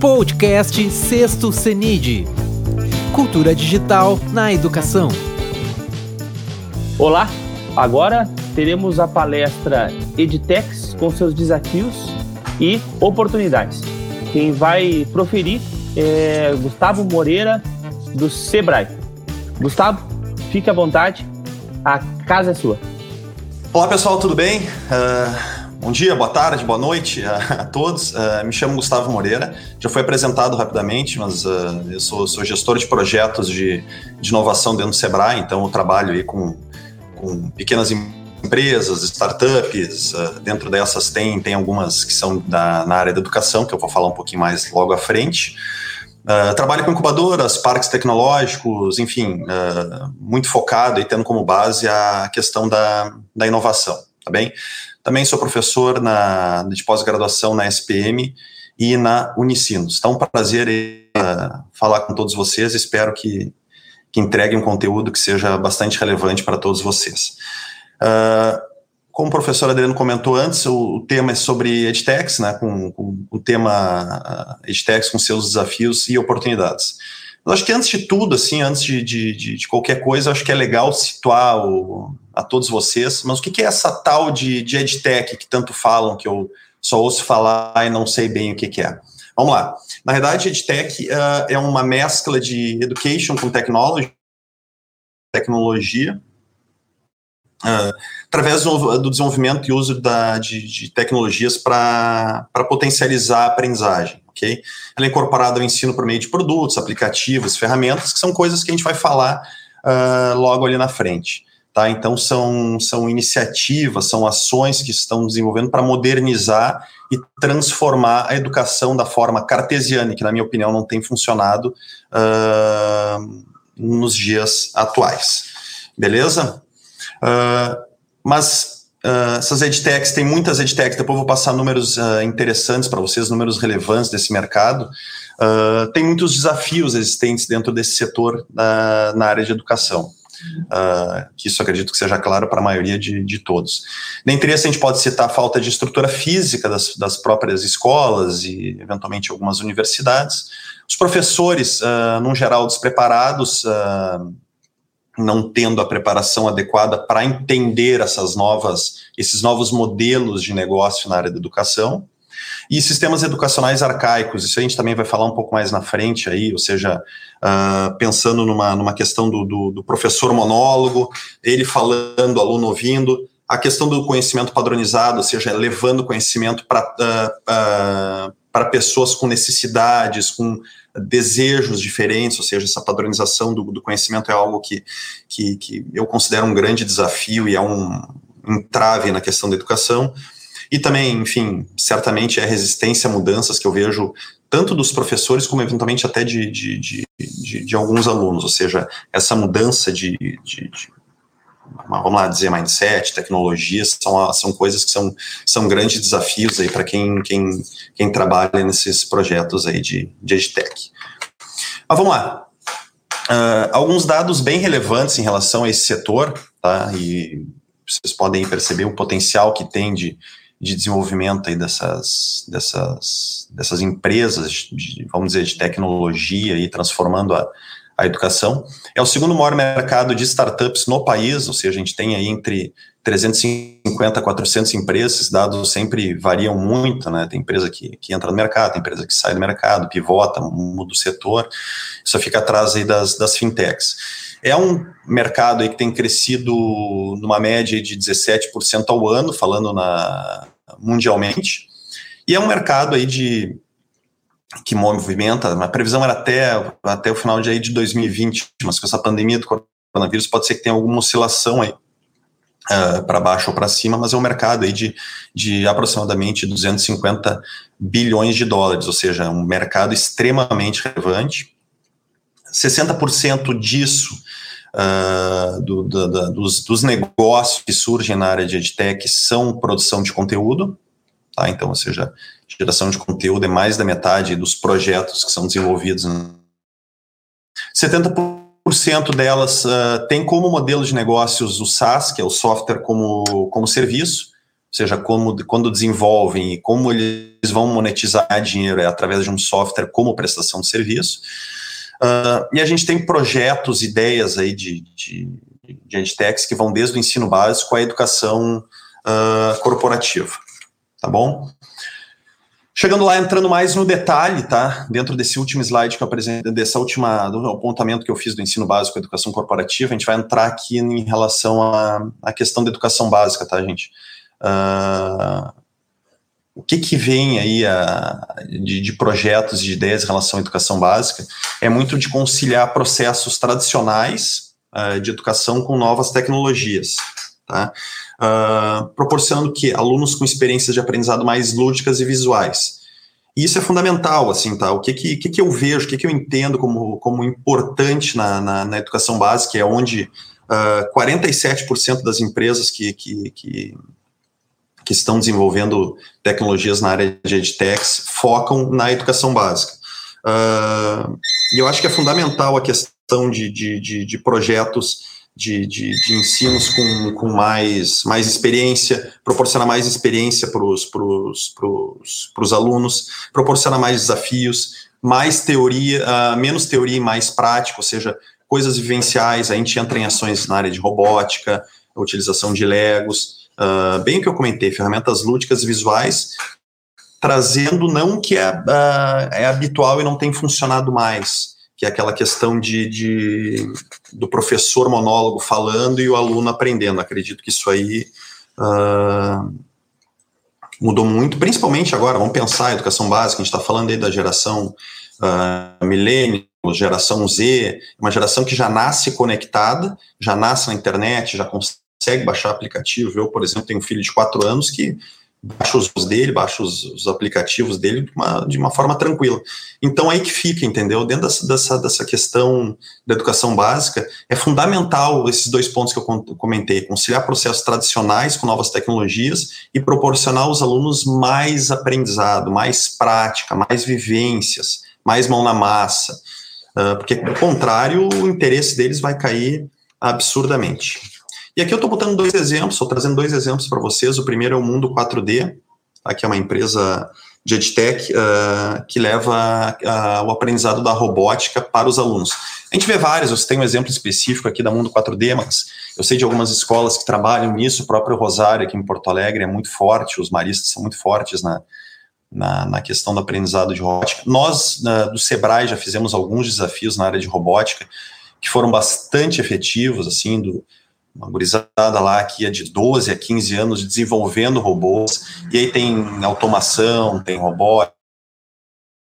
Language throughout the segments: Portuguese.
Podcast Sexto CENID. Cultura digital na educação. Olá, agora teremos a palestra Edtex com seus desafios e oportunidades. Quem vai proferir é Gustavo Moreira, do Sebrae. Gustavo, fique à vontade, a casa é sua. Olá pessoal, tudo bem? Uh... Bom dia, boa tarde, boa noite a, a todos. Uh, me chamo Gustavo Moreira, já foi apresentado rapidamente, mas uh, eu sou, sou, gestor de projetos de, de, inovação dentro do Sebrae, então eu trabalho aí com, com pequenas empresas, startups. Uh, dentro dessas tem, tem algumas que são da, na área da educação, que eu vou falar um pouquinho mais logo à frente. Uh, trabalho com incubadoras, parques tecnológicos, enfim, uh, muito focado e tendo como base a questão da, da inovação, tá bem? Também sou professor na, de pós-graduação na SPM e na Unicinos. Então, um prazer uh, falar com todos vocês. Espero que, que entregue um conteúdo que seja bastante relevante para todos vocês. Uh, como o professor Adriano comentou antes, o, o tema é sobre EdTechs, né, com, com o tema uh, EdTechs com seus desafios e oportunidades. Eu acho que antes de tudo, assim, antes de, de, de, de qualquer coisa, acho que é legal situar o, a todos vocês, mas o que, é essa tal de, de EdTech que tanto falam, que eu só ouço falar e não sei bem o que, que é? Vamos lá. Na verdade, EdTech uh, é uma mescla de education com technology, tecnologia, uh, através do, do, desenvolvimento e uso da, de, de tecnologias para potencializar a aprendizagem ok? Ela é incorporada ao ensino por meio de produtos, aplicativos, ferramentas, que são coisas que a gente vai falar uh, logo ali na frente. Tá? Então, são, são iniciativas, são ações que estão desenvolvendo para modernizar e transformar a educação da forma cartesiana, que, na minha opinião, não tem funcionado uh, nos dias atuais. Beleza? Uh, mas Uh, essas edtechs, tem muitas edtechs, depois vou passar números uh, interessantes para vocês, números relevantes desse mercado. Uh, tem muitos desafios existentes dentro desse setor na área de educação. que isso acredito que seja claro para a maioria de, de todos. Dentre esses, a gente pode citar a falta de estrutura física das, das próprias escolas e, eventualmente, algumas universidades. Os professores, uh, num geral, despreparados, não tendo a preparação adequada para entender essas novas, esses novos modelos de negócio na área da educação. E sistemas educacionais arcaicos, isso a gente também vai falar um pouco mais na frente aí, ou seja, uh, pensando numa, numa questão do, do, do, professor monólogo, ele falando, aluno ouvindo, a questão do conhecimento padronizado, ou seja, levando conhecimento para uh, uh, para pessoas com necessidades, com desejos diferentes, ou seja, essa padronização do, do conhecimento é algo que, que, que, eu considero um grande desafio e é um entrave na questão da educação. E também, enfim, certamente é resistência a mudanças que eu vejo tanto dos professores como eventualmente até de, de, de, de, de alguns alunos, ou seja, essa mudança de, de, de vamos lá dizer, mindset, tecnologias, são, são coisas que são, são grandes desafios aí para quem, quem, quem trabalha nesses projetos aí de, de EdTech. Mas vamos lá. Uh, alguns dados bem relevantes em relação a esse setor, tá? E vocês podem perceber o potencial que tem de, de desenvolvimento aí dessas, dessas, dessas empresas, de, vamos dizer, de tecnologia e transformando a, a educação. É o segundo maior mercado de startups no país, ou seja, a gente tem aí entre 350 a 400 empresas, dados sempre variam muito, né? Tem empresa que, que entra no mercado, tem empresa que sai do mercado, pivota, muda o setor, isso fica atrás aí das, das fintechs. É um mercado aí que tem crescido numa média de 17% ao ano, falando na, mundialmente, e é um mercado aí de que movimenta, a previsão era até, até o final de, aí de 2020, mas com essa pandemia do coronavírus pode ser que tenha alguma oscilação aí uh, para baixo ou para cima, mas é um mercado aí de, de aproximadamente 250 bilhões de dólares, ou seja, um mercado extremamente relevante. 60% disso, uh, do, do, do, dos, dos negócios que surgem na área de EdTech são produção de conteúdo, tá? então, ou seja, geração de conteúdo é mais da metade dos projetos que são desenvolvidos. 70% delas uh, tem como modelo de negócios o SaaS, que é o software como, como serviço, seja, como, quando desenvolvem e como eles vão monetizar dinheiro é através de um software como prestação de serviço. Uh, e a gente tem projetos, ideias aí de, de, de edtechs que vão desde o ensino básico à educação uh, corporativa, tá bom? Chegando lá, entrando mais no detalhe, tá? Dentro desse último slide que eu apresentei, dessa última, do apontamento que eu fiz do ensino básico à educação corporativa, a gente vai entrar aqui em relação à, à questão da educação básica, tá, gente? Uh, o que, que vem aí a, de, de, projetos, de ideias em relação à educação básica, é muito de conciliar processos tradicionais uh, de educação com novas tecnologias, tá? Uh, proporcionando que alunos com experiências de aprendizado mais lúdicas e visuais. E isso é fundamental, assim, tá? O que que, que, eu vejo, o que que eu entendo como, como importante na, na, na educação básica, é onde uh, 47% das empresas que, que, que que estão desenvolvendo tecnologias na área de edtechs focam na educação básica. Uh, e eu acho que é fundamental a questão de, de, de, de projetos de, de, de, ensinos com, com mais, mais experiência, proporcionar mais experiência para os alunos, proporcionar mais desafios, mais teoria, uh, menos teoria e mais prática, ou seja, coisas vivenciais, a gente entra em ações na área de robótica, utilização de legos, uh, bem o que eu comentei, ferramentas lúdicas visuais, trazendo não que é, uh, é habitual e não tem funcionado mais, que é aquela questão de, de, do professor monólogo falando e o aluno aprendendo. Acredito que isso aí uh, mudou muito, principalmente agora, vamos pensar a educação básica, a gente está falando aí da geração uh, milênio, geração Z, uma geração que já nasce conectada, já nasce na internet, já consegue consegue baixar aplicativo. Eu, por exemplo, tenho um filho de quatro anos que baixa os dele, baixa os, os aplicativos dele de uma, de uma, forma tranquila. Então aí que fica, entendeu? Dentro dessa, dessa, dessa questão da educação básica, é fundamental esses dois pontos que eu comentei, conciliar processos tradicionais com novas tecnologias e proporcionar aos alunos mais aprendizado, mais prática, mais vivências, mais mão na massa, uh, porque, do contrário, o interesse deles vai cair absurdamente. E aqui eu estou botando dois exemplos, estou trazendo dois exemplos para vocês. O primeiro é o Mundo 4D, tá, que é uma empresa de EdTech uh, que leva uh, o aprendizado da robótica para os alunos. A gente vê várias, eu tenho um exemplo específico aqui da Mundo 4D, mas eu sei de algumas escolas que trabalham nisso, o próprio Rosário aqui em Porto Alegre é muito forte, os maristas são muito fortes na, na, na questão do aprendizado de robótica. Nós, uh, do Sebrae, já fizemos alguns desafios na área de robótica que foram bastante efetivos, assim, do, uma gurizada lá que ia de 12 a 15 anos desenvolvendo robôs, e aí tem automação, tem robótica,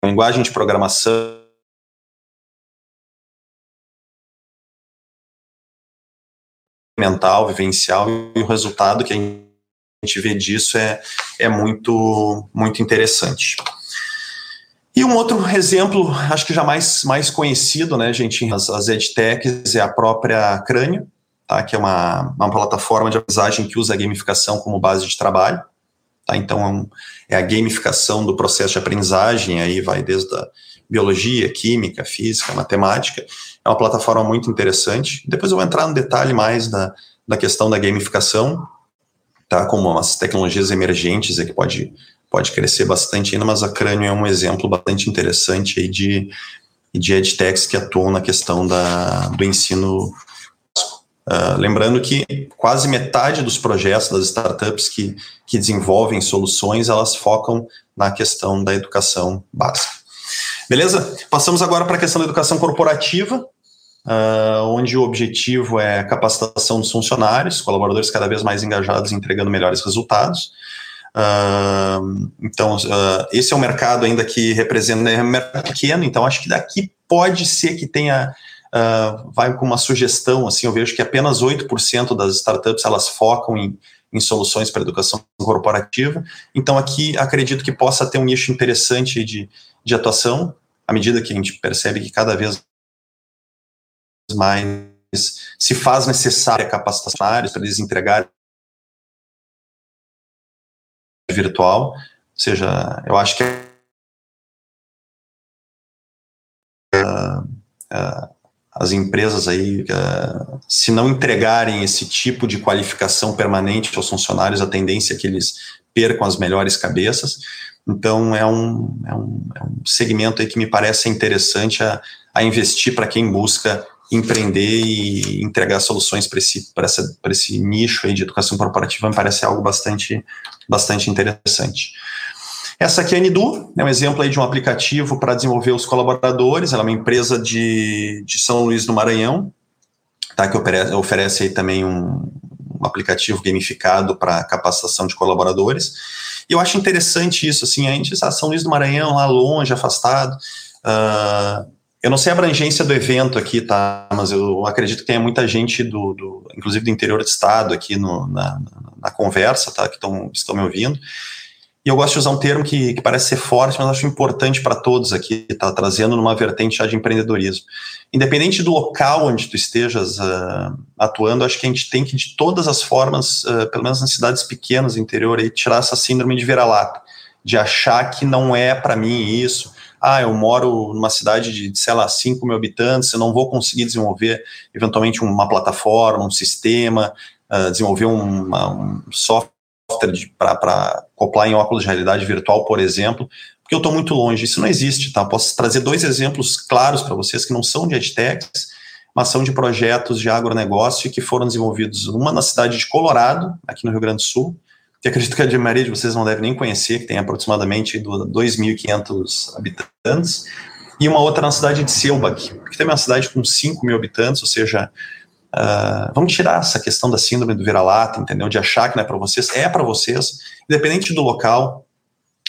linguagem de programação, mental, vivencial, e o resultado que a gente vê disso é, é muito, muito interessante. E um outro exemplo, acho que já mais, mais conhecido, né, gente, as, as edtechs, é a própria Crânio, tá? que é uma, uma plataforma de aprendizagem que usa a gamificação como base de trabalho. Tá? Então, é, é a gamificação do processo de aprendizagem, aí vai desde a biologia, química, física, matemática. É uma plataforma muito interessante. Depois eu vou entrar no detalhe mais da, da questão da gamificação, tá? como umas tecnologias emergentes que pode, pode crescer bastante ainda, mas a Crânio é um exemplo bastante interessante aí de, de edtechs que atuam na questão da, do ensino Uh, lembrando que quase metade dos projetos das startups que, que desenvolvem soluções, elas focam na questão da educação básica. Beleza? Passamos agora para a questão da educação corporativa, uh, onde o objetivo é a capacitação dos funcionários, colaboradores cada vez mais engajados entregando melhores resultados. Uh, então, esse é um mercado ainda que representa, é um mercado pequeno, então acho que daqui pode ser que tenha uh, vai com uma sugestão, assim, eu vejo que apenas 8% das startups elas focam em, em soluções para educação corporativa, então aqui acredito que possa ter um nicho interessante de, de atuação, à medida que a gente percebe que cada vez mais se faz necessária capacitação para eles entregarem virtual, ou seja, eu acho que uh, uh, as empresas aí, uh, se não entregarem esse tipo de qualificação permanente aos funcionários, a tendência é que eles percam as melhores cabeças. Então, é um, é um, é um segmento aí que me parece interessante a, a investir para quem busca empreender e entregar soluções para esse, esse nicho aí de educação corporativa me parece algo bastante, bastante interessante. Essa aqui é a Nidu, é um exemplo aí de um aplicativo para desenvolver os colaboradores, ela é uma empresa de, de São Luís do Maranhão, tá, que oferece, oferece aí também um, um aplicativo gamificado para capacitação de colaboradores, e eu acho interessante isso, assim, a gente está São Luís do Maranhão, lá longe, afastado, uh, eu não sei a abrangência do evento aqui, tá? Mas eu acredito que tenha muita gente do, do inclusive do interior do estado aqui no, na, na, conversa, tá? Que tão, estão me ouvindo. E eu gosto de usar um termo que, que parece ser forte, mas acho importante para todos aqui, tá? Trazendo numa vertente já de empreendedorismo. Independente do local onde tu estejas uh, atuando, acho que a gente tem que, de todas as formas, uh, pelo menos nas cidades pequenas interior, aí, tirar essa síndrome de vira-lata, de achar que não é para mim isso ah, eu moro numa cidade de, sei lá, 5 mil habitantes, eu não vou conseguir desenvolver eventualmente uma plataforma, um sistema, uh, desenvolver uma, um software para acoplar em óculos de realidade virtual, por exemplo, porque eu estou muito longe. Isso não existe, tá? Posso trazer dois exemplos claros para vocês que não são de edtechs, mas são de projetos de agronegócio que foram desenvolvidos, uma na cidade de Colorado, aqui no Rio Grande do Sul, que acredito que a maioria de vocês não deve nem conhecer, que tem aproximadamente 2.500 habitantes, e uma outra na cidade de Selbach, que também é uma cidade com 5 mil habitantes, ou seja, uh, vamos tirar essa questão da síndrome do vira-lata, entendeu? De achar que não é para vocês, é para vocês, independente do local,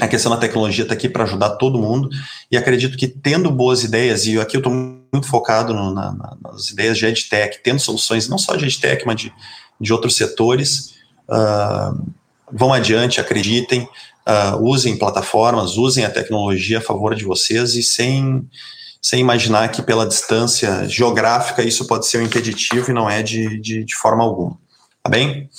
a questão da tecnologia está aqui para ajudar todo mundo, e acredito que tendo boas ideias, e aqui eu estou muito focado no, na, nas ideias de EdTech, tendo soluções não só de EdTech, mas de, de outros setores, uh, vão adiante, acreditem, uh, usem plataformas, usem a tecnologia a favor de vocês e sem, sem imaginar que pela distância geográfica isso pode ser um impeditivo e não é de, de, de forma alguma. Tá bem?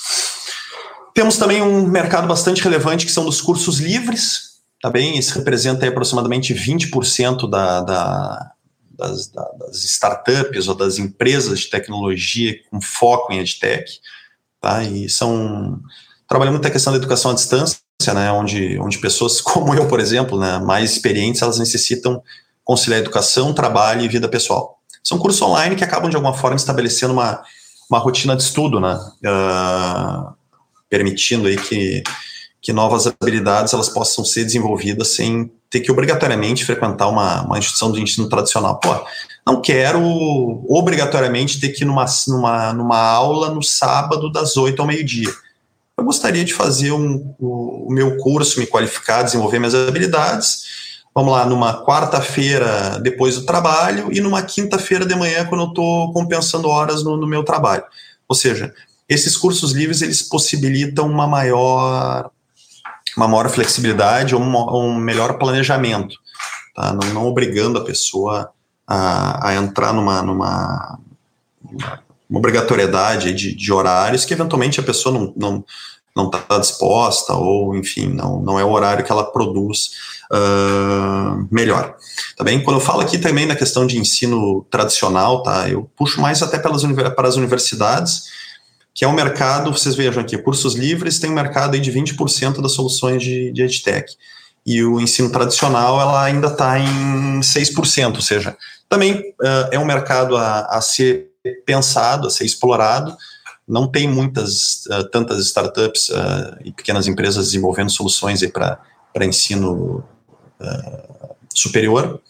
Temos também um mercado bastante relevante que são dos cursos livres, tá bem? Isso representa aproximadamente 20% da, da, das, das, startups ou das empresas de tecnologia com foco em edtech, tá? E são trabalha muito a questão da educação à distância, né, onde, onde pessoas como eu, por exemplo, né, mais experientes, elas necessitam conciliar educação, trabalho e vida pessoal. São cursos online que acabam, de alguma forma, estabelecendo uma, uma rotina de estudo, né, uh, permitindo aí que, que novas habilidades elas possam ser desenvolvidas sem ter que obrigatoriamente frequentar uma, uma instituição de ensino tradicional. Pô, não quero obrigatoriamente ter que ir numa, numa, numa aula no sábado das 8 ao meio-dia eu gostaria de fazer um, o, o meu curso, me qualificar, desenvolver minhas habilidades. Vamos lá, numa quarta-feira depois do trabalho e numa quinta-feira de manhã quando eu estou compensando horas no, no, meu trabalho. Ou seja, esses cursos livres eles possibilitam uma maior uma maior flexibilidade ou um, um melhor planejamento, tá? não, não, obrigando a pessoa a, a entrar numa, numa, numa uma obrigatoriedade de, de, horários que eventualmente a pessoa não, não, não está disposta, ou enfim, não, não é o horário que ela produz uh, melhor. Tá bem? Quando eu falo aqui também na questão de ensino tradicional, tá? Eu puxo mais até pelas para as universidades, que é um mercado, vocês vejam aqui, cursos livres tem um mercado aí de 20% das soluções de, de EdTech. E o ensino tradicional, ela ainda está em 6%, ou seja, também uh, é um mercado a, a ser pensado, a ser explorado. Não tem muitas, uh, tantas startups uh, e pequenas empresas desenvolvendo soluções para ensino uh, superior.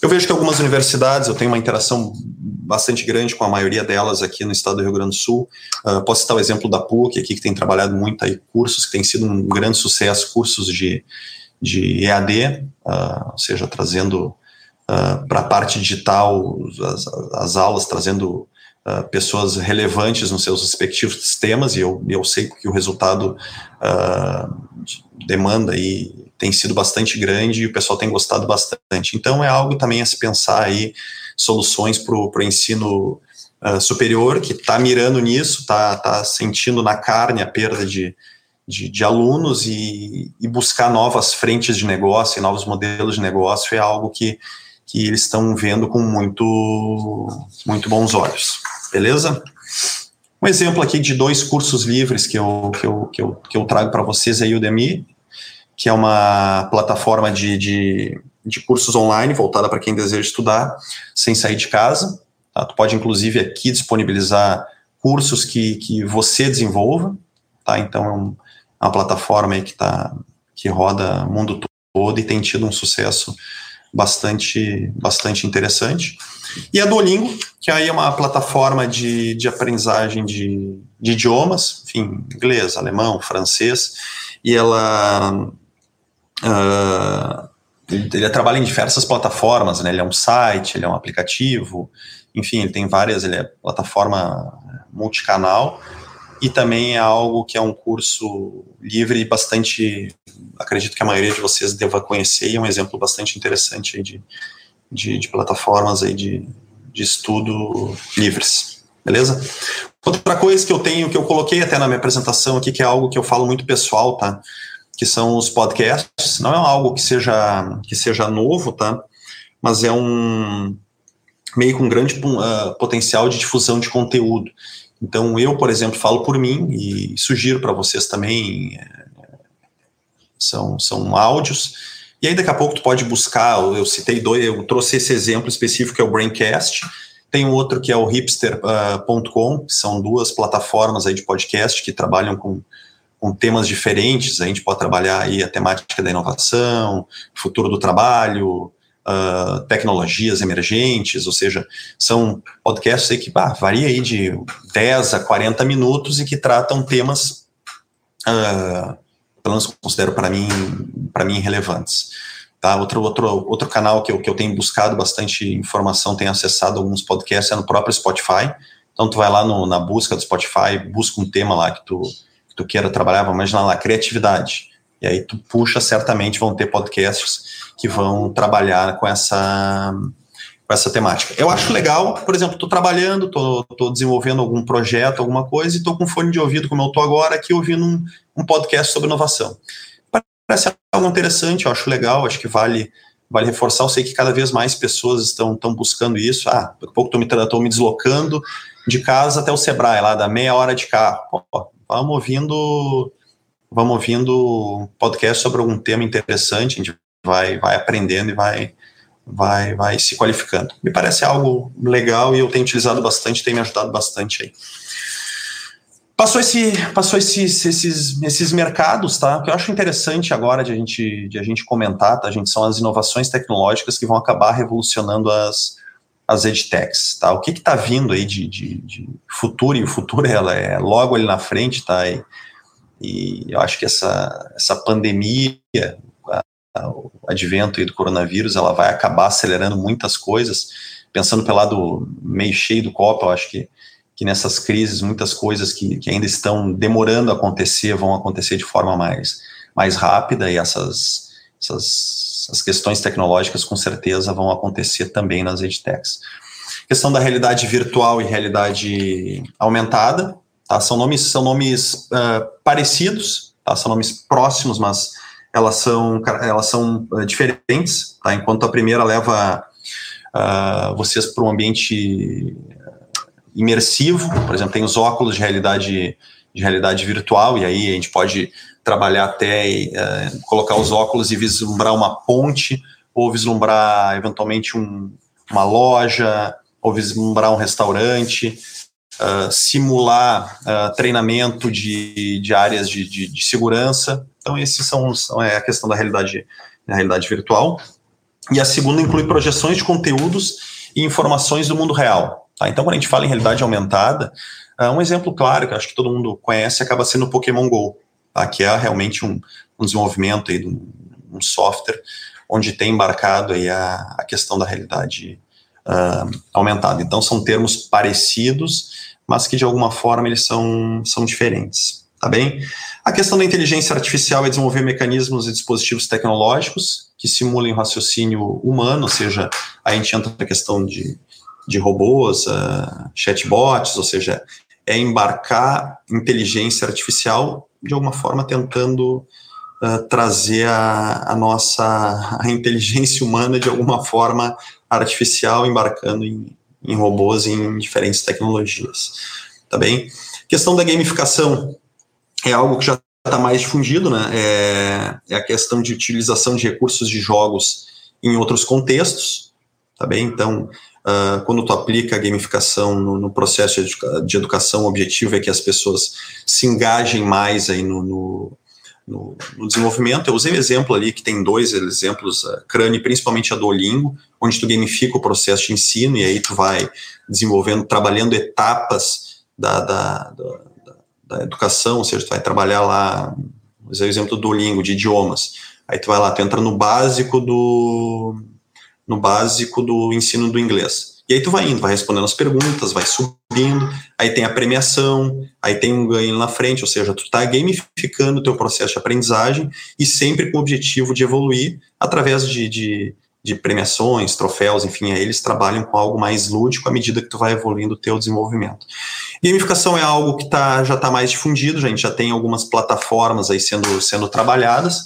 Eu vejo que algumas universidades, eu tenho uma interação bastante grande com a maioria delas aqui no estado do Rio Grande do Sul. Uh, posso citar o exemplo da PUC aqui, que tem trabalhado muito aí cursos, que tem sido um grande sucesso, cursos de, de EAD, uh, ou seja, trazendo para a parte digital, as, as aulas trazendo uh, pessoas relevantes nos seus respectivos temas, e eu, eu sei que o resultado uh, demanda e tem sido bastante grande e o pessoal tem gostado bastante. Então é algo também a se pensar aí, soluções para o ensino uh, superior, que está mirando nisso, está tá sentindo na carne a perda de, de, de alunos e, e, buscar novas frentes de negócio e novos modelos de negócio é algo que que eles estão vendo com muito, muito bons olhos. Beleza? Um exemplo aqui de dois cursos livres que eu, que eu, que eu, que eu trago para vocês o Udemy, que é uma plataforma de, de, de cursos online voltada para quem deseja estudar sem sair de casa. Tá? Tu pode, inclusive, aqui disponibilizar cursos que, que você desenvolva. Tá? Então, é, é uma plataforma aí que, tá, que roda o mundo todo e tem tido um sucesso bastante, bastante interessante. E a Duolingo, que aí é uma plataforma de, de aprendizagem de, de idiomas, enfim, inglês, alemão, francês, e ela. Uh, ele trabalha em diversas plataformas, né? Ele é um site, ele é um aplicativo, enfim, ele tem várias, ele é plataforma multicanal, e também é algo que é um curso livre e bastante, acredito que a maioria de vocês deva conhecer, e é um exemplo bastante interessante de, de, de plataformas aí de, de estudo livres, beleza? Outra coisa que eu tenho, que eu coloquei até na minha apresentação aqui, que é algo que eu falo muito pessoal, tá? Que são os podcasts. Não é algo que seja, que seja novo, tá? Mas é um meio com grande uh, potencial de difusão de conteúdo. Então, eu, por exemplo, falo por mim e sugiro para vocês também. É, são, são áudios. E aí, daqui a pouco, tu pode buscar. Eu citei dois, eu trouxe esse exemplo específico que é o Braincast. Tem outro que é o hipster.com, uh, que são duas plataformas aí de podcast que trabalham com, com temas diferentes. A gente pode trabalhar aí a temática da inovação, futuro do trabalho, uh, tecnologias emergentes, ou seja, são podcasts aí que bah, varia aí de 10 a 40 minutos e que tratam temas, uh, pelo menos considero para mim, para mim relevantes. Tá? Outro, outro, outro canal que eu, que eu tenho buscado bastante informação, tenho acessado alguns podcasts, é no próprio Spotify. Então, tu vai lá no, na busca do Spotify, busca um tema lá que tu, tu queira trabalhar, vamos imaginar lá, criatividade. E aí tu puxa, certamente vão ter podcasts que vão trabalhar com essa, com essa temática. Eu acho legal, por exemplo, estou trabalhando, estou desenvolvendo algum projeto, alguma coisa, e estou com fone de ouvido, como eu estou agora, aqui ouvindo um, um podcast sobre inovação. Parece algo interessante, eu acho legal, acho que vale vale reforçar, eu sei que cada vez mais pessoas estão, estão buscando isso. Ah, daqui a pouco estou me, me deslocando de casa até o Sebrae, lá da meia hora de carro. Pô, vamos ouvindo vamos ouvindo podcast sobre algum tema interessante, a gente vai, vai aprendendo e vai, vai, vai se qualificando. Me parece algo legal e eu tenho utilizado bastante, tem me ajudado bastante aí. Passou, esse, passou esses, esses, esses mercados, tá? O que eu acho interessante agora de a gente, de a gente comentar, tá, gente, são as inovações tecnológicas que vão acabar revolucionando as, as edtechs, tá? O que está vindo aí de, de, de, futuro, e o futuro ela é logo ali na frente, tá? E, e eu acho que essa, essa pandemia, o advento do coronavírus, ela vai acabar acelerando muitas coisas. Pensando pelo lado meio cheio do copo, eu acho que, que nessas crises, muitas coisas que, que ainda estão demorando a acontecer vão acontecer de forma mais, mais rápida e essas, essas, essas questões tecnológicas com certeza vão acontecer também nas edtechs. Questão da realidade virtual e realidade aumentada, tá? são nomes, são nomes uh, parecidos, tá? são nomes próximos, mas elas são, elas são uh, diferentes, tá? Enquanto a primeira leva uh, vocês para um ambiente imersivo, por exemplo, tem os óculos de realidade, de realidade virtual, e aí a gente pode trabalhar até uh, colocar os óculos e vislumbrar uma ponte, ou vislumbrar eventualmente um, uma loja, ou vislumbrar um restaurante, uh, simular uh, treinamento de, de áreas de, de, de, segurança. Então, esses são, são é a questão da realidade, da realidade virtual. E a segunda inclui projeções de conteúdos e informações do mundo real. Tá? Então, quando a gente fala em realidade aumentada, um exemplo claro que acho que todo mundo conhece acaba sendo o Pokémon GO, tá? que é realmente um, um desenvolvimento aí de um, um software onde tem embarcado aí a, a questão da realidade uh, aumentada. Então, são termos parecidos, mas que de alguma forma eles são, são diferentes, tá bem? A questão da inteligência artificial é desenvolver mecanismos e dispositivos tecnológicos que simulem o raciocínio humano, ou seja, a gente entra na questão de, de robôs, uh, chatbots, ou seja, é embarcar inteligência artificial de alguma forma tentando uh, trazer a, a, nossa a inteligência humana de alguma forma artificial, embarcando em, em robôs em diferentes tecnologias. Tá bem? Questão da gamificação é algo que já está mais difundido, né? É, é, a questão de utilização de recursos de jogos em outros contextos, tá bem? Então, uh, quando tu aplica a gamificação no, no processo de, educa de, educação, o objetivo é que as pessoas se engajem mais aí no, no, no, no desenvolvimento. Eu usei um exemplo ali, que tem dois exemplos, a Crane, principalmente a Duolingo, onde tu gamifica o processo de ensino e aí tu vai desenvolvendo, trabalhando etapas da, da, da da educação, ou seja, tu vai trabalhar lá, vou usar o exemplo do Duolingo, de idiomas. Aí tu vai lá, tu entra no básico do no básico do ensino do inglês. E aí tu vai indo, vai respondendo as perguntas, vai subindo, aí tem a premiação, aí tem um ganho na frente, ou seja, tu está gamificando o teu processo de aprendizagem e sempre com o objetivo de evoluir através de, de, de premiações, troféus, enfim, aí eles trabalham com algo mais lúdico à medida que tu vai evoluindo o teu desenvolvimento. Gamificação é algo que tá, já está mais difundido, a gente já tem algumas plataformas aí sendo, sendo trabalhadas,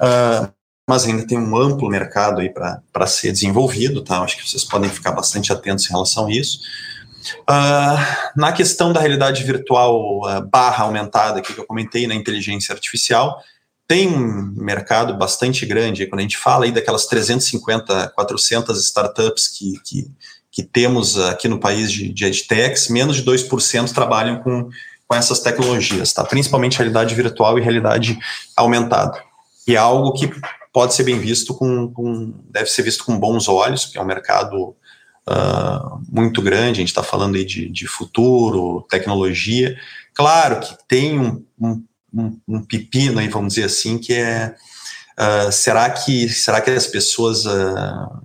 uh, mas ainda tem um amplo mercado aí para ser desenvolvido, tá? Acho que vocês podem ficar bastante atentos em relação a isso. Uh, na questão da realidade virtual uh, barra aumentada, que eu comentei na inteligência artificial, tem um mercado bastante grande. Quando a gente fala aí daquelas 350, 400 startups que, que, que temos aqui no país de, de edtechs, menos de 2% trabalham com, com essas tecnologias, tá? principalmente realidade virtual e realidade aumentada. E é algo que pode ser bem visto com, com deve ser visto com bons olhos, porque é um mercado uh, muito grande, a gente está falando aí de, de futuro, tecnologia. Claro que tem um, um, um, pepino aí, vamos dizer assim, que é uh, será que será que as pessoas uh,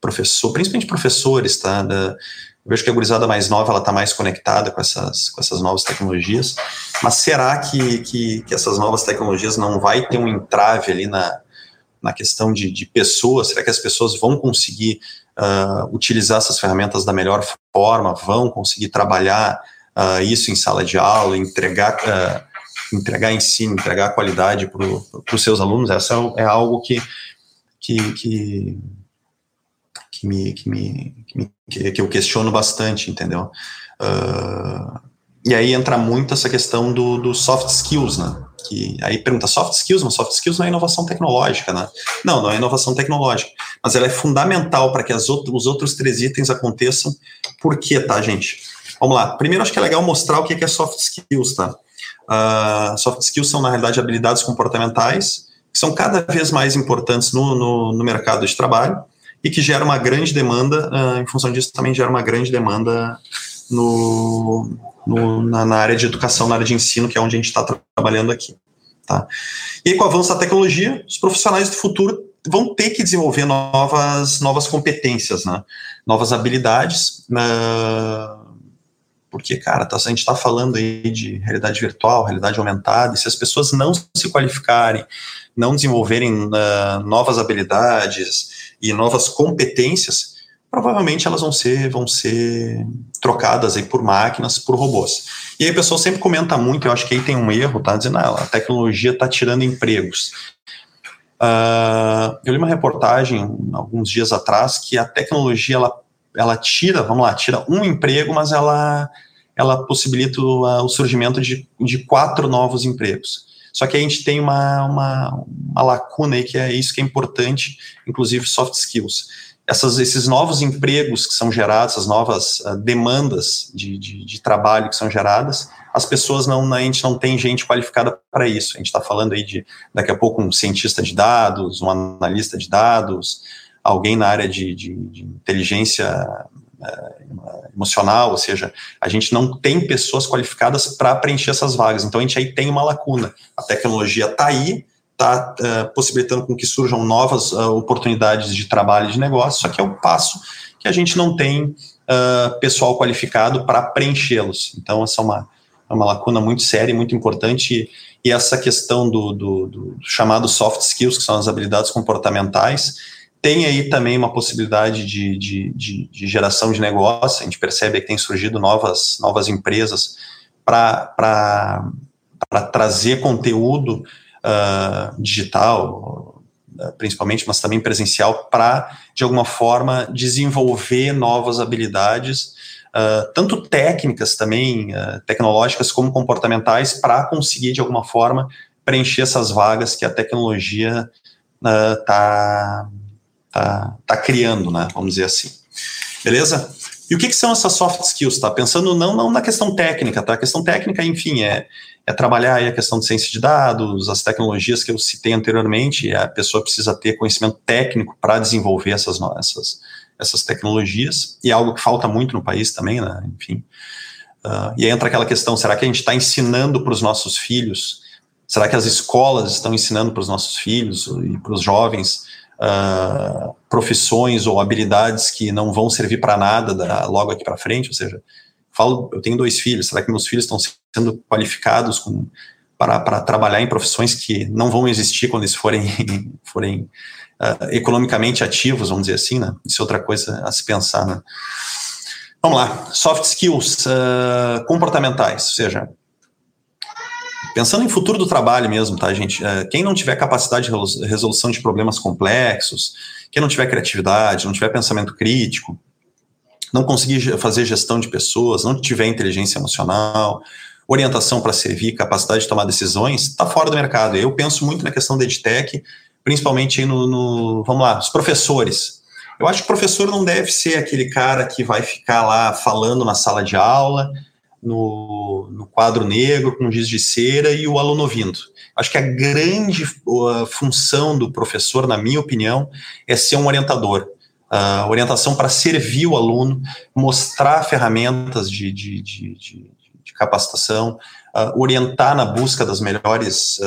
professor, principalmente professores, tá? Da, eu vejo que a gurizada mais nova ela está mais conectada com essas, com essas novas tecnologias, mas será que, que, que, essas novas tecnologias não vai ter um entrave ali na, na questão de, de pessoas? Será que as pessoas vão conseguir uh, utilizar essas ferramentas da melhor forma? Vão conseguir trabalhar uh, isso em sala de aula, entregar, uh, entregar ensino, entregar qualidade para os seus alunos? Essa é, algo que, que, que que me, que me, que, me, que eu questiono bastante, entendeu? Uh, e aí entra muito essa questão do, do soft skills, né? Que aí pergunta soft skills, mas soft skills não é inovação tecnológica, né? Não, não é inovação tecnológica, mas ela é fundamental para que as os outros três itens aconteçam. Por quê, tá, gente? Vamos lá. Primeiro, acho que é legal mostrar o que é soft skills, tá? Uh, soft skills são, na realidade, habilidades comportamentais que são cada vez mais importantes no, no, no mercado de trabalho e que gera uma grande demanda, uh, em função disso também gera uma grande demanda no, no na, na, área de educação, na área de ensino, que é onde a gente está tra trabalhando aqui. Tá? E aí, com o avanço da tecnologia, os profissionais do futuro vão ter que desenvolver novas, novas competências, né? novas habilidades, uh, porque, cara, tá, a gente está falando aí de realidade virtual, realidade aumentada, e se as pessoas não se qualificarem, não desenvolverem uh, novas habilidades, e novas competências, provavelmente elas vão ser, vão ser trocadas aí por máquinas, por robôs. E aí o pessoal sempre comenta muito, eu acho que aí tem um erro, tá? Dizendo, ah, a tecnologia está tirando empregos. Uh, eu li uma reportagem alguns dias atrás que a tecnologia ela, ela tira, vamos lá, tira um emprego, mas ela, ela possibilita o, o surgimento de, de quatro novos empregos. Só que a gente tem uma, uma, uma lacuna aí que é isso que é importante, inclusive soft skills. Essas, esses novos empregos que são gerados, essas novas uh, demandas de, de, de, trabalho que são geradas, as pessoas não, a gente não tem gente qualificada para isso. A gente está falando aí de, daqui a pouco, um cientista de dados, um analista de dados, alguém na área de, de, de inteligência uh, emocional, ou seja, a gente não tem pessoas qualificadas para preencher essas vagas. Então a gente aí tem uma lacuna. A tecnologia está aí, está uh, eh, possibilitando com que surjam novas uh, oportunidades de trabalho e de negócio, só que é um passo que a gente não tem uh, pessoal qualificado para preenchê-los. Então essa é uma, é uma lacuna muito séria e muito importante. E, e essa questão do, do, do chamado soft skills, que são as habilidades comportamentais, tem aí também uma possibilidade de, de, de, de geração de negócio, a gente percebe que tem surgido novas, novas empresas para trazer conteúdo uh, digital, principalmente, mas também presencial, para, de alguma forma, desenvolver novas habilidades, uh, tanto técnicas também, uh, tecnológicas, como comportamentais, para conseguir, de alguma forma, preencher essas vagas que a tecnologia está tá, tá criando, né, vamos dizer assim. Beleza? E o que, que, são essas soft skills, tá? Pensando não, não na questão técnica, tá? A questão técnica, enfim, é, é trabalhar a questão de ciência de dados, as tecnologias que eu citei anteriormente, a pessoa precisa ter conhecimento técnico para desenvolver essas, essas, essas tecnologias, e é algo que falta muito no país também, né? Enfim. Uh, e aí entra aquela questão: será que a gente está ensinando para os nossos filhos? Será que as escolas estão ensinando para os nossos filhos e para os jovens uh, profissões ou habilidades que não vão servir para nada da, logo aqui para frente, ou seja, falo, eu tenho dois filhos, será que meus filhos estão sendo qualificados com, para, para trabalhar em profissões que não vão existir quando eles forem, forem uh, economicamente ativos, vamos dizer assim, né? Isso é outra coisa a se pensar, né? Vamos lá, soft skills uh, comportamentais, ou seja, Pensando em futuro do trabalho mesmo, tá, gente? É, quem não tiver capacidade de resolução de problemas complexos, quem não tiver criatividade, não tiver pensamento crítico, não conseguir fazer gestão de pessoas, não tiver inteligência emocional, orientação para servir, capacidade de tomar decisões, está fora do mercado. Eu penso muito na questão da EdTech, principalmente no, no, vamos lá, os professores. Eu acho que o professor não deve ser aquele cara que vai ficar lá falando na sala de aula, no, no quadro negro com giz de cera e o aluno ouvindo. Acho que a grande uh, função do professor, na minha opinião, é ser um orientador. Uh, orientação para servir o aluno, mostrar ferramentas de, de, de, de, de capacitação, uh, orientar na busca das melhores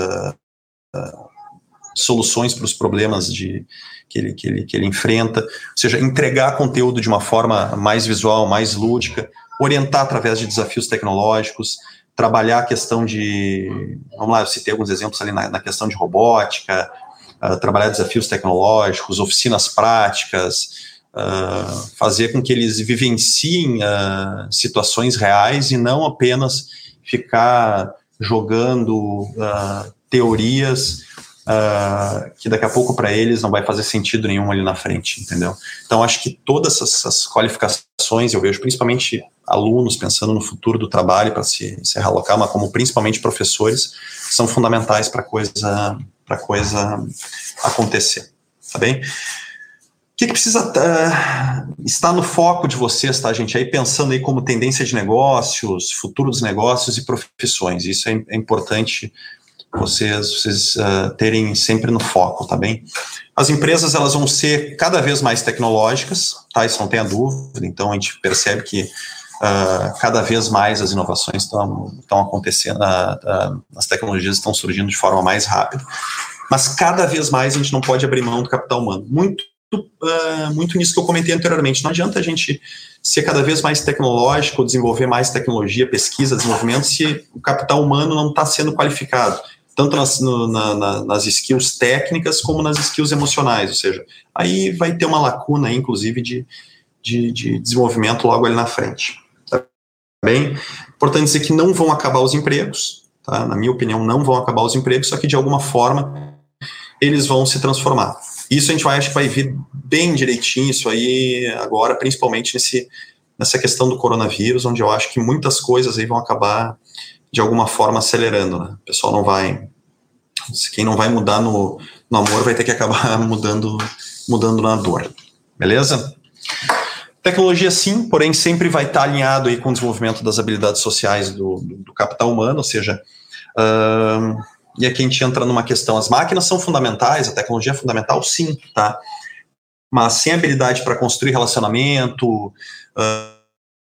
soluções para os problemas de, que, ele, que, ele, que ele enfrenta, ou seja, entregar conteúdo de uma forma mais visual, mais lúdica, orientar através de desafios tecnológicos, trabalhar a questão de, vamos lá, eu citei alguns exemplos ali na, na questão de robótica, trabalhar desafios tecnológicos, oficinas práticas, uh, fazer com que eles vivenciem uh, situações reais e não apenas ficar jogando teorias uh, que daqui a pouco para eles não vai fazer sentido nenhum ali na frente, entendeu? Então acho que todas essas qualificações eu vejo principalmente alunos pensando no futuro do trabalho para se, se realocar, mas como principalmente professores são fundamentais para coisa para coisa acontecer, tá bem? O que, que precisa uh, estar no foco de vocês, tá, gente? Aí pensando aí como tendência de negócios, futuro dos negócios e profissões. Isso é, é importante vocês, vocês uh, terem sempre no foco, tá bem? As empresas elas vão ser cada vez mais tecnológicas, tá? Isso não tem a dúvida. Então a gente percebe que uh, cada vez mais as inovações estão acontecendo, uh, as tecnologias estão surgindo de forma mais rápida. Mas cada vez mais a gente não pode abrir mão do capital humano. Muito muito nisso que eu comentei anteriormente. Não adianta a gente ser cada vez mais tecnológico, desenvolver mais tecnologia, pesquisa, desenvolvimento, se o capital humano não está sendo qualificado tanto nas, no, na, nas skills técnicas como nas skills emocionais, ou seja, aí vai ter uma lacuna, inclusive, de, de, de desenvolvimento logo ali na frente. Bem? Importante dizer que não vão acabar os empregos, tá? na minha opinião, não vão acabar os empregos, só que de alguma forma eles vão se transformar. Isso a gente vai, acho que vai vir bem direitinho, isso aí agora, principalmente nesse, nessa questão do coronavírus, onde eu acho que muitas coisas aí vão acabar de alguma forma acelerando, né? O pessoal não vai. Quem não vai mudar no, no amor vai ter que acabar mudando, mudando na dor. Beleza? Tecnologia sim, porém sempre vai estar alinhado aí com o desenvolvimento das habilidades sociais do, do, capital humano, ou seja, uh, e aqui a gente entra numa questão, as máquinas são fundamentais, a tecnologia é fundamental, sim, tá? Mas sem habilidade para construir relacionamento, uh,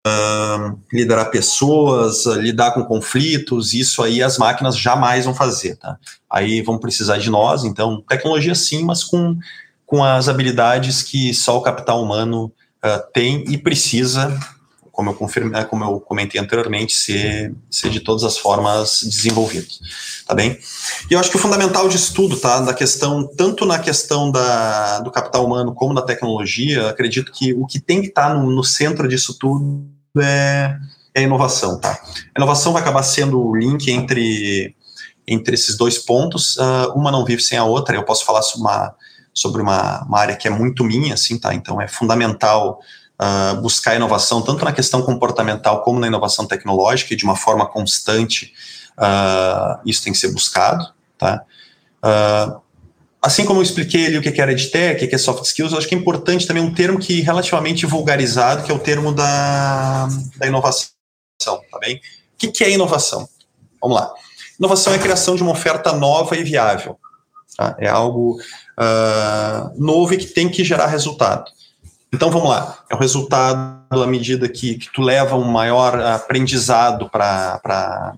uh, liderar pessoas, uh, lidar com conflitos, isso aí as máquinas jamais vão fazer, tá? Aí vão precisar de nós, então, tecnologia sim, mas com, com as habilidades que só o capital humano uh, tem e precisa, como eu, confirmei, como eu comentei anteriormente, ser, ser de todas as formas desenvolvido, tá bem? E eu acho que o fundamental disso tudo, tá, da questão, tanto na questão da, do capital humano como da tecnologia, acredito que o que tem que estar tá no, no centro disso tudo é, é inovação, tá? A inovação vai acabar sendo o link entre, entre esses dois pontos. Uh, uma não vive sem a outra. Eu posso falar uma, sobre uma, uma área que é muito minha, assim, tá? Então é fundamental uh, buscar inovação tanto na questão comportamental como na inovação tecnológica e de uma forma constante. Uh, isso tem que ser buscado, tá? assim como eu expliquei ali o que era EdTech, o que é soft skills, eu acho que é importante também um termo que relativamente vulgarizado, que é o termo da, da inovação, tá bem? O que é inovação? Vamos lá. Inovação é a criação de uma oferta nova e viável. Tá? É algo uh, novo e que tem que gerar resultado. Então vamos lá. É o resultado à medida que, que tu leva um maior aprendizado para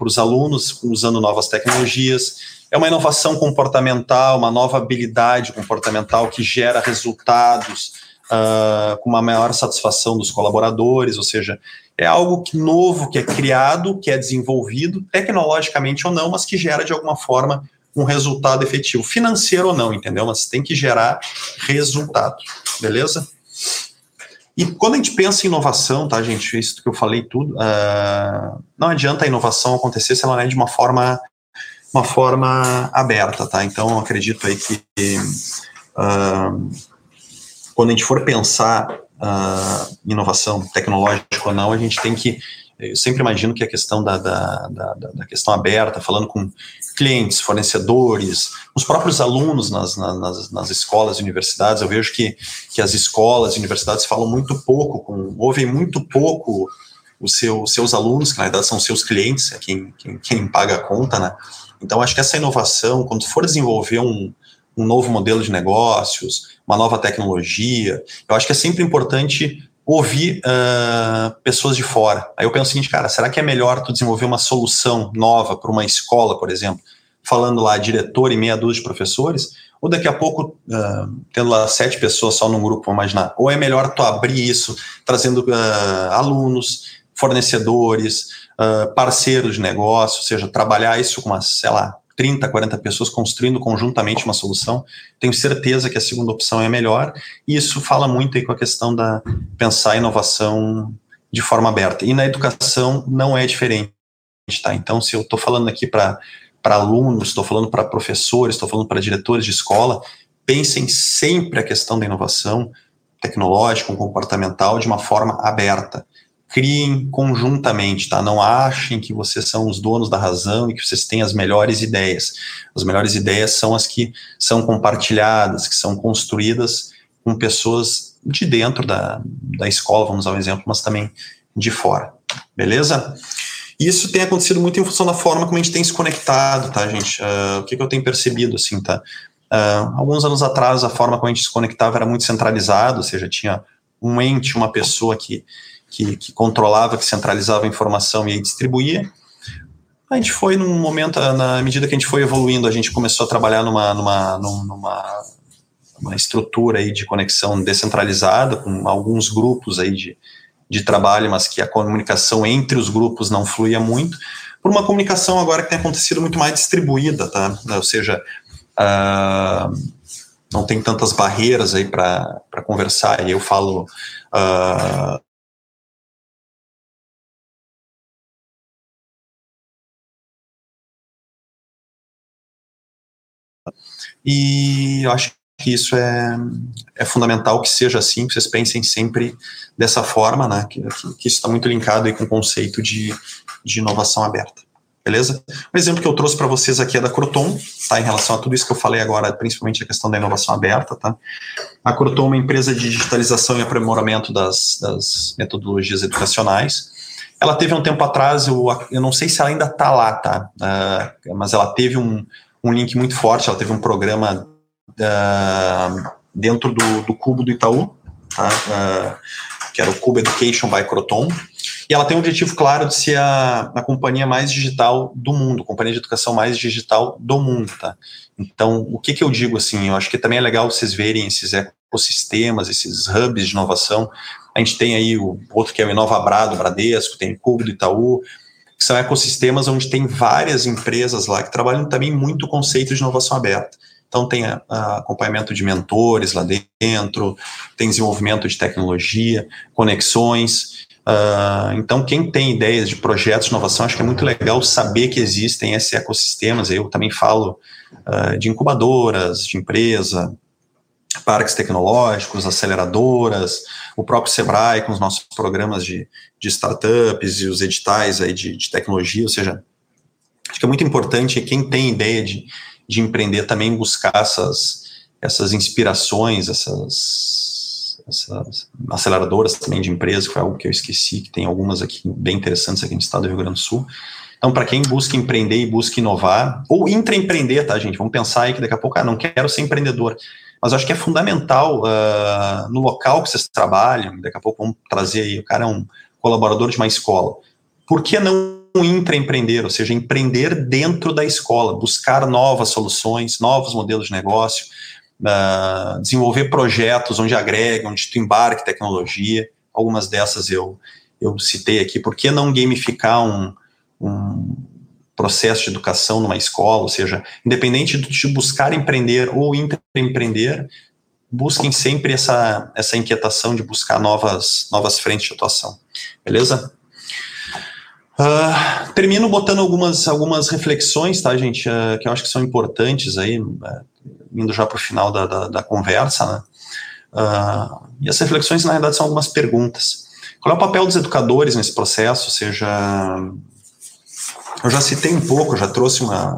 os alunos, usando novas tecnologias. É uma inovação comportamental, uma nova habilidade comportamental que gera resultados uh, com uma maior satisfação dos colaboradores, ou seja, é algo que, novo que é criado, que é desenvolvido, tecnologicamente ou não, mas que gera de alguma forma um resultado efetivo, financeiro ou não, entendeu? Mas tem que gerar resultado, beleza? E quando a gente pensa em inovação, tá, gente, isso que eu falei tudo, uh, não adianta a inovação acontecer se ela não é de uma forma, uma forma aberta, tá? Então, acredito aí que uh, quando a gente for pensar uh, inovação tecnológica ou não, a gente tem que. Eu sempre imagino que a questão da, da, da, da questão aberta, falando com clientes, fornecedores, os próprios alunos nas, nas, nas escolas e universidades, eu vejo que, que as escolas e universidades falam muito pouco, com, ouvem muito pouco os seu, seus alunos, que na verdade são seus clientes, é quem, quem, quem paga a conta, né? Então, acho que essa inovação, quando for desenvolver um, um novo modelo de negócios, uma nova tecnologia. Eu acho que é sempre importante ouvir uh, pessoas de fora. Aí eu penso o seguinte, cara, será que é melhor tu desenvolver uma solução nova para uma escola, por exemplo, falando lá diretor e meia dúzia de professores, ou daqui a pouco uh, tendo lá sete pessoas só num grupo, vamos imaginar? Ou é melhor tu abrir isso, trazendo uh, alunos, fornecedores, parceiros de negócio, ou seja, trabalhar isso com uma, sei lá, 30, 40 pessoas construindo conjuntamente uma solução. Tenho certeza que a segunda opção é melhor, e isso fala muito aí com a questão da pensar a inovação de forma aberta. E na educação não é diferente, tá? Então, se eu estou falando aqui para alunos, estou falando para professores, estou falando para diretores de escola, pensem sempre a questão da inovação tecnológica, comportamental, de uma forma aberta criem conjuntamente, tá? Não achem que vocês são os donos da razão e que vocês têm as melhores ideias. As melhores ideias são as que são compartilhadas, que são construídas com pessoas de dentro da, da escola, vamos dar um exemplo, mas também de fora. Beleza? Isso tem acontecido muito em função da forma como a gente tem se conectado, tá, gente? Uh, o que, que, eu tenho percebido, assim, tá? Uh, alguns anos atrás, a forma como a gente se conectava era muito centralizado, ou seja, tinha um ente, uma pessoa que que, que controlava, que centralizava a informação e aí distribuía. A gente foi num momento, na medida que a gente foi evoluindo, a gente começou a trabalhar numa, numa, numa uma estrutura aí de conexão descentralizada, com alguns grupos aí de, de trabalho, mas que a comunicação entre os grupos não fluía muito, por uma comunicação agora que tem acontecido muito mais distribuída, tá? Ou seja, uh, não tem tantas barreiras aí para conversar, e eu falo uh, E eu acho que isso é, é fundamental que seja assim, que vocês pensem sempre dessa forma, né? Que, que, isso está muito linkado aí com o conceito de, de inovação aberta. Beleza? Um exemplo que eu trouxe para vocês aqui é da Croton, tá? Em relação a tudo isso que eu falei agora, principalmente a questão da inovação aberta, tá? A Croton é uma empresa de digitalização e aprimoramento das, das metodologias educacionais. Ela teve um tempo atrás, eu, eu não sei se ela ainda está lá, tá? Uh, mas ela teve um, um link muito forte. Ela teve um programa uh, dentro do, do Cubo do Itaú, tá? uh, que era o Cubo Education by Croton. E ela tem um objetivo claro de ser a, a companhia mais digital do mundo, companhia de educação mais digital do mundo. Tá? Então, o que, que eu digo assim? Eu acho que também é legal vocês verem esses ecossistemas, esses hubs de inovação. A gente tem aí o outro que é o Inova Brado, Bradesco, tem o Cubo do Itaú, que são ecossistemas onde tem várias empresas lá que trabalham também muito conceito de inovação aberta. Então, tem a, a acompanhamento de mentores lá dentro, tem desenvolvimento de tecnologia, conexões. Uh, então, quem tem ideias de projetos de inovação, acho que é muito legal saber que existem esses ecossistemas. Eu também falo uh, de incubadoras, de empresa, parques tecnológicos, aceleradoras, o próprio Sebrae com os nossos programas de, de startups e os editais aí de, de tecnologia, ou seja, acho que é muito importante quem tem ideia de, de empreender também buscar essas, essas inspirações, essas essas aceleradoras também de empresas, que foi algo que eu esqueci, que tem algumas aqui bem interessantes aqui no estado do Rio Grande do Sul. Então, para quem busca empreender e busca inovar, ou intraempreender, tá, gente? Vamos pensar aí que daqui a pouco, ah, não quero ser empreendedor. Mas acho que é fundamental uh, no local que vocês trabalham, daqui a pouco vamos trazer aí, o cara é um colaborador de uma escola. Por que não intraempreender, ou seja, empreender dentro da escola, buscar novas soluções, novos modelos de negócio, uh, desenvolver projetos onde agrega, onde tu embarque tecnologia. Algumas dessas eu, eu citei aqui. Por que não gamificar um, um processo de educação numa escola? Ou seja, independente de buscar empreender ou empreender, busquem sempre essa, essa inquietação de buscar novas, novas frentes de atuação. Beleza? Uh, termino botando algumas, algumas reflexões, tá, gente, uh, que eu acho que são importantes aí, uh, indo já para o final da, da, da, conversa, né? e as reflexões, na verdade, são algumas perguntas. Qual é o papel dos educadores nesse processo? Ou seja, eu já citei um pouco, já trouxe uma,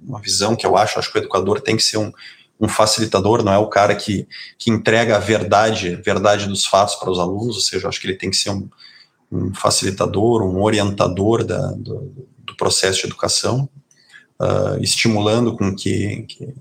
uma visão que eu acho, acho que o educador tem que ser um, um facilitador, não é o cara que, que entrega a verdade, verdade dos fatos para os alunos, ou seja, acho que ele tem que ser um, um facilitador, um orientador da, do, do, processo de educação, uh, estimulando com que, que,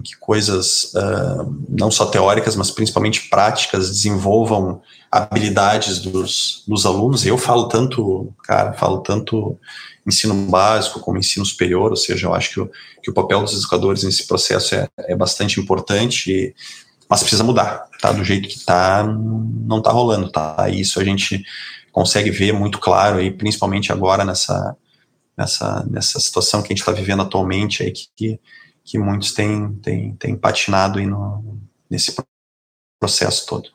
que coisas uh, não só teóricas, mas principalmente práticas desenvolvam habilidades dos, dos alunos. Eu falo tanto, cara, falo tanto ensino básico como ensino superior, ou seja, eu acho que o, que o papel dos educadores nesse processo é, é bastante importante, e, mas precisa mudar, tá? Do jeito que tá, não tá rolando, tá? Isso a gente consegue ver muito claro aí, principalmente agora nessa, nessa, nessa situação que a gente está vivendo atualmente aí, que, que muitos têm, têm, têm patinado aí no, nesse processo todo.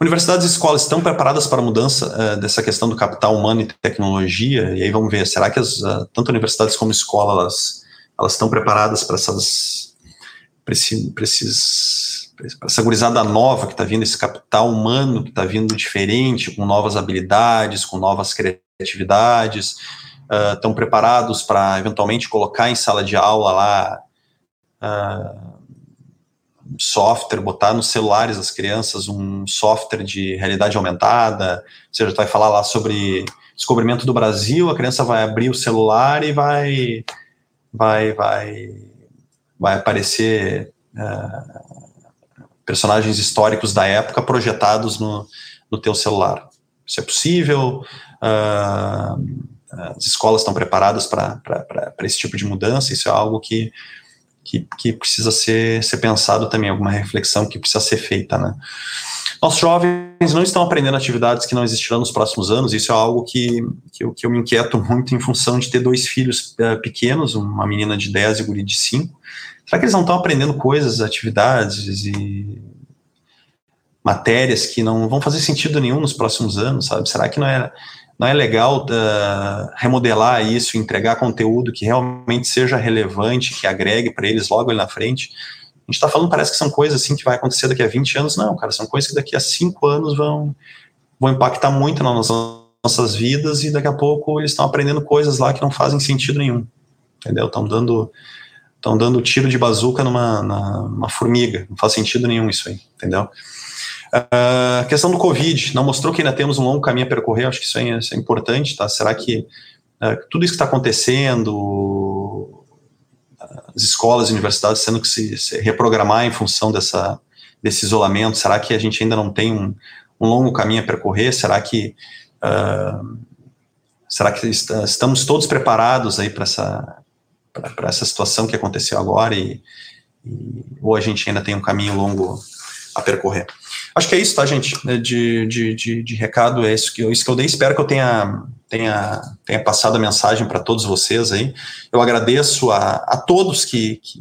Universidades e escolas estão preparadas para a mudança uh, dessa questão do capital humano e tecnologia? E aí vamos ver, será que as, uh, tanto universidades como escolas elas, elas estão preparadas para essas para esses essa gurizada nova que está vindo, esse capital humano que está vindo diferente, com novas habilidades, com novas criatividades, estão uh, preparados para eventualmente colocar em sala de aula lá uh, software, botar nos celulares das crianças um software de realidade aumentada, ou seja, tu vai falar lá sobre descobrimento do Brasil, a criança vai abrir o celular e vai vai vai vai aparecer uh, personagens históricos da época projetados no, no teu celular. Isso é possível, uh, as escolas estão preparadas para esse tipo de mudança, isso é algo que, que, que, precisa ser, ser pensado também, alguma reflexão que precisa ser feita, né? Nossos jovens não estão aprendendo atividades que não existirão nos próximos anos, isso é algo que, que, eu, que eu me inquieto muito em função de ter dois filhos uh, pequenos, uma menina de 10 e um guri de 5, Será que eles não estão aprendendo coisas, atividades e matérias que não vão fazer sentido nenhum nos próximos anos, sabe? Será que não é, não é legal uh, remodelar isso, entregar conteúdo que realmente seja relevante, que agregue para eles logo ali na frente? A gente está falando, parece que são coisas assim que vai acontecer daqui a 20 anos. Não, cara, são coisas que daqui a 5 anos vão, vão impactar muito nas nossas vidas e daqui a pouco eles estão aprendendo coisas lá que não fazem sentido nenhum. Entendeu? Estão dando estão dando tiro de bazuca numa, numa formiga. Não faz sentido nenhum isso aí, entendeu? A uh, questão do Covid, não mostrou que ainda temos um longo caminho a percorrer, acho que isso é, isso é importante, tá? Será que uh, tudo isso que está acontecendo, as escolas e universidades tendo que se, se, reprogramar em função dessa, desse isolamento, será que a gente ainda não tem um, um longo caminho a percorrer? Será que uh, será que estamos todos preparados aí para essa para essa situação que aconteceu agora e, e, ou a gente ainda tem um caminho longo a percorrer. Acho que é isso, tá, gente? É de, de, de, de recado, é isso que, eu, isso que eu dei. Espero que eu tenha, tenha, tenha passado a mensagem para todos vocês aí. Eu agradeço a, a todos que, que,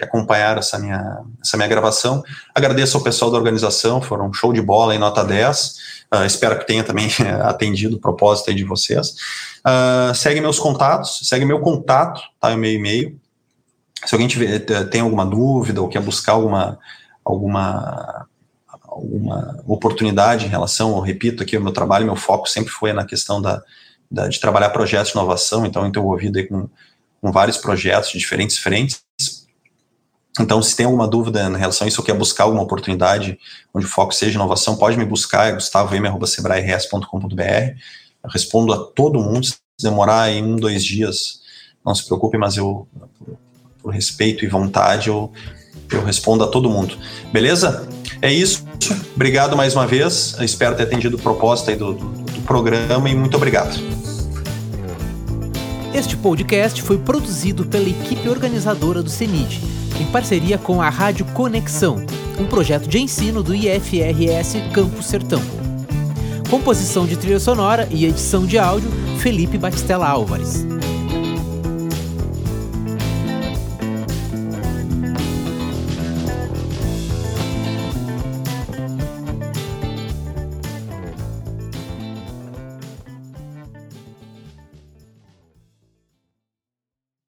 que acompanharam essa minha, essa minha gravação. Agradeço ao pessoal da organização, foram um show de bola em nota 10. Uh, ah, espero que tenha também atendido o propósito de vocês. Uh, segue meus contatos, segue meu contato, tá? O meu e-mail. Se alguém tiver, tem alguma dúvida ou quer buscar alguma, alguma, alguma oportunidade em relação, eu repito aqui, o meu trabalho, meu foco sempre foi na questão da, da de trabalhar projetos de inovação, então eu estou envolvido aí com, com vários projetos de diferentes frentes. Então, se tem alguma dúvida em relação a isso ou quer buscar alguma oportunidade onde o foco seja inovação, pode me buscar, é gustavo.sebrae.com.br. Eu respondo a todo mundo. Se demorar em um, dois dias, não se preocupe, mas eu, por, por respeito e vontade, eu, eu respondo a todo mundo. Beleza? É isso. Obrigado mais uma vez. Espero ter atendido o propósito aí do, do, do programa e muito obrigado. Este podcast foi produzido pela equipe organizadora do CENID, em parceria com a Rádio Conexão, um projeto de ensino do IFRS Campo Sertão. Composição de trilha sonora e edição de áudio, Felipe Batistella Álvares.